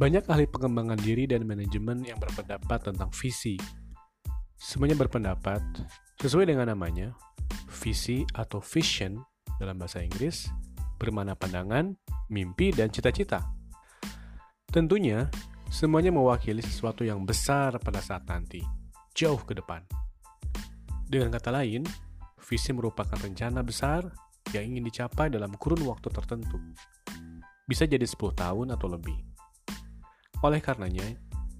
Banyak ahli pengembangan diri dan manajemen yang berpendapat tentang visi. Semuanya berpendapat, sesuai dengan namanya, visi atau vision dalam bahasa Inggris bermana pandangan, mimpi, dan cita-cita. Tentunya, semuanya mewakili sesuatu yang besar pada saat nanti, jauh ke depan. Dengan kata lain, visi merupakan rencana besar yang ingin dicapai dalam kurun waktu tertentu. Bisa jadi 10 tahun atau lebih. Oleh karenanya,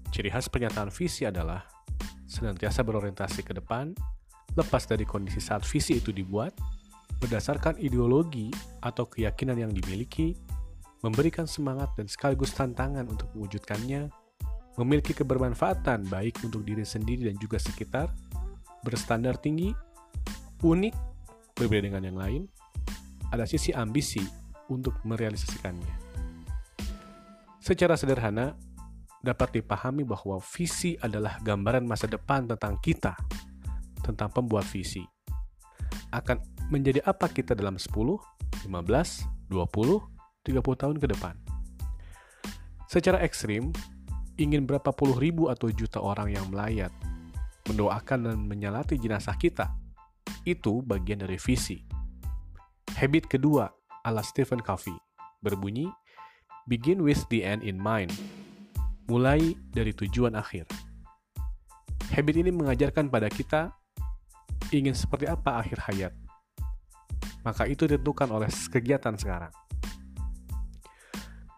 ciri khas pernyataan visi adalah senantiasa berorientasi ke depan, lepas dari kondisi saat visi itu dibuat, berdasarkan ideologi atau keyakinan yang dimiliki, memberikan semangat dan sekaligus tantangan untuk mewujudkannya, memiliki kebermanfaatan baik untuk diri sendiri dan juga sekitar, berstandar tinggi, unik, berbeda dengan yang lain, ada sisi ambisi untuk merealisasikannya. Secara sederhana, dapat dipahami bahwa visi adalah gambaran masa depan tentang kita, tentang pembuat visi. Akan menjadi apa kita dalam 10, 15, 20, 30 tahun ke depan. Secara ekstrim, ingin berapa puluh ribu atau juta orang yang melayat, mendoakan dan menyalati jenazah kita, itu bagian dari visi. Habit kedua ala Stephen Covey berbunyi, begin with the end in mind mulai dari tujuan akhir. Habit ini mengajarkan pada kita ingin seperti apa akhir hayat. Maka itu ditentukan oleh kegiatan sekarang.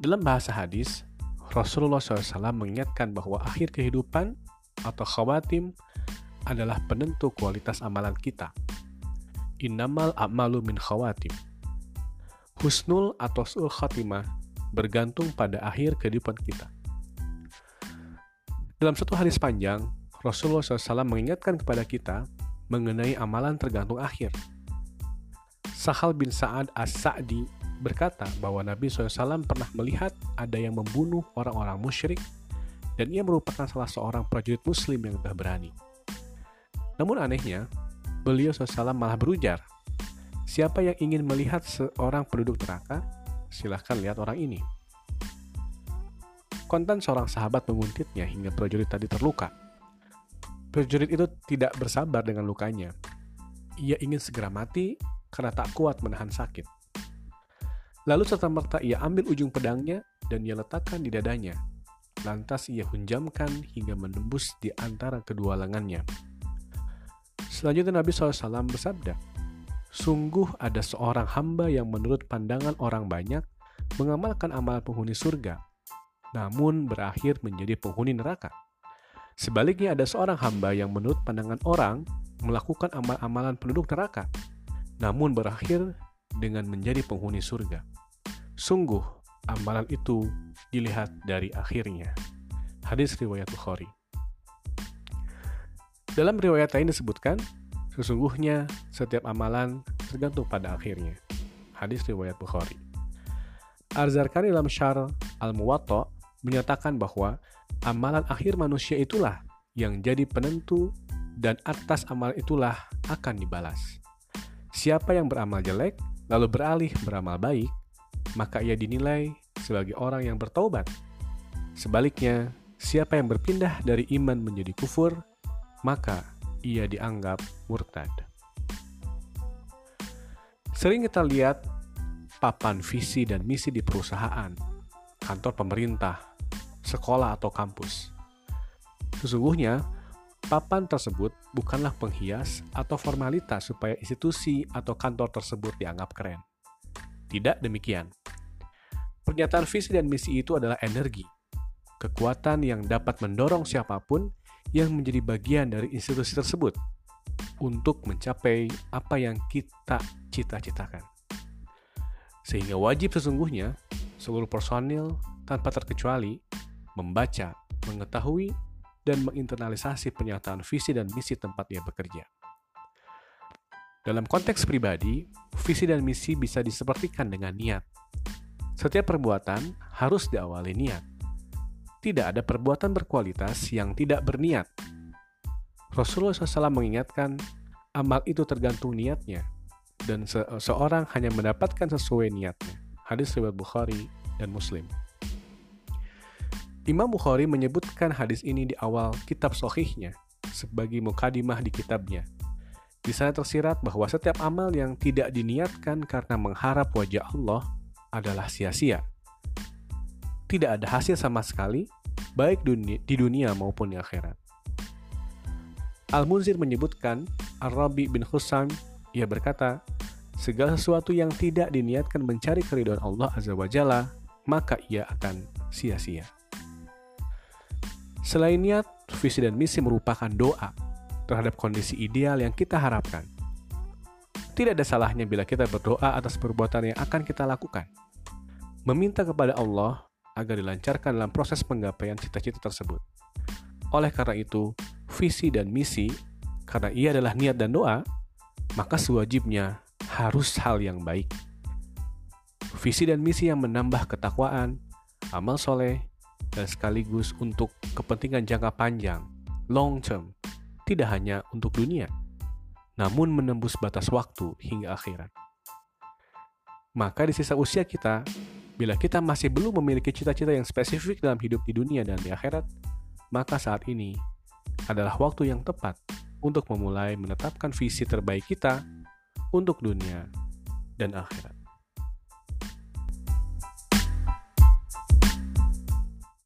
Dalam bahasa hadis, Rasulullah SAW mengingatkan bahwa akhir kehidupan atau khawatim adalah penentu kualitas amalan kita. Innamal a'malu min khawatim. Husnul atau sul khatimah bergantung pada akhir kehidupan kita. Dalam satu hadis panjang, Rasulullah SAW mengingatkan kepada kita mengenai amalan tergantung akhir. Sahal bin Sa'ad As-Sa'di berkata bahwa Nabi SAW pernah melihat ada yang membunuh orang-orang musyrik dan ia merupakan salah seorang prajurit muslim yang telah berani. Namun anehnya, beliau SAW malah berujar, siapa yang ingin melihat seorang penduduk neraka, silahkan lihat orang ini. Kontan seorang sahabat menguntitnya hingga prajurit tadi terluka. Prajurit itu tidak bersabar dengan lukanya. Ia ingin segera mati karena tak kuat menahan sakit. Lalu serta-merta ia ambil ujung pedangnya dan ia letakkan di dadanya. Lantas ia hunjamkan hingga menembus di antara kedua lengannya. Selanjutnya Nabi SAW bersabda, Sungguh ada seorang hamba yang menurut pandangan orang banyak mengamalkan amalan penghuni surga, namun berakhir menjadi penghuni neraka. Sebaliknya ada seorang hamba yang menurut pandangan orang melakukan amal-amalan penduduk neraka, namun berakhir dengan menjadi penghuni surga. Sungguh, amalan itu dilihat dari akhirnya. Hadis riwayat Bukhari. Dalam riwayat lain disebutkan, sesungguhnya setiap amalan tergantung pada akhirnya. Hadis riwayat Bukhari. Arzarkani dalam Syar al-Muwatta menyatakan bahwa amalan akhir manusia itulah yang jadi penentu dan atas amal itulah akan dibalas. Siapa yang beramal jelek lalu beralih beramal baik, maka ia dinilai sebagai orang yang bertobat. Sebaliknya, siapa yang berpindah dari iman menjadi kufur, maka ia dianggap murtad. Sering kita lihat papan visi dan misi di perusahaan, kantor pemerintah, sekolah atau kampus. Sesungguhnya, papan tersebut bukanlah penghias atau formalitas supaya institusi atau kantor tersebut dianggap keren. Tidak demikian. Pernyataan visi dan misi itu adalah energi, kekuatan yang dapat mendorong siapa pun yang menjadi bagian dari institusi tersebut untuk mencapai apa yang kita cita-citakan. Sehingga wajib sesungguhnya seluruh personil tanpa terkecuali membaca, mengetahui, dan menginternalisasi pernyataan visi dan misi tempat ia bekerja. Dalam konteks pribadi, visi dan misi bisa disepertikan dengan niat. Setiap perbuatan harus diawali niat. Tidak ada perbuatan berkualitas yang tidak berniat. Rasulullah SAW mengingatkan, amal itu tergantung niatnya, dan seseorang hanya mendapatkan sesuai niatnya. Hadis riwayat Bukhari dan Muslim. Imam Bukhari menyebutkan hadis ini di awal kitab sohihnya sebagai mukadimah di kitabnya. Di sana tersirat bahwa setiap amal yang tidak diniatkan karena mengharap wajah Allah adalah sia-sia. Tidak ada hasil sama sekali, baik di dunia maupun di akhirat. Al-Munzir menyebutkan, Ar-Rabi bin Husam, ia berkata, segala sesuatu yang tidak diniatkan mencari keridhaan Allah Azza wa Jalla, maka ia akan sia-sia. Selain niat, visi dan misi merupakan doa terhadap kondisi ideal yang kita harapkan. Tidak ada salahnya bila kita berdoa atas perbuatan yang akan kita lakukan. Meminta kepada Allah agar dilancarkan dalam proses penggapaian cita-cita tersebut. Oleh karena itu, visi dan misi, karena ia adalah niat dan doa, maka sewajibnya harus hal yang baik. Visi dan misi yang menambah ketakwaan, amal soleh, dan sekaligus untuk kepentingan jangka panjang, long term, tidak hanya untuk dunia, namun menembus batas waktu hingga akhirat. Maka di sisa usia kita, bila kita masih belum memiliki cita-cita yang spesifik dalam hidup di dunia dan di akhirat, maka saat ini adalah waktu yang tepat untuk memulai menetapkan visi terbaik kita untuk dunia dan akhirat.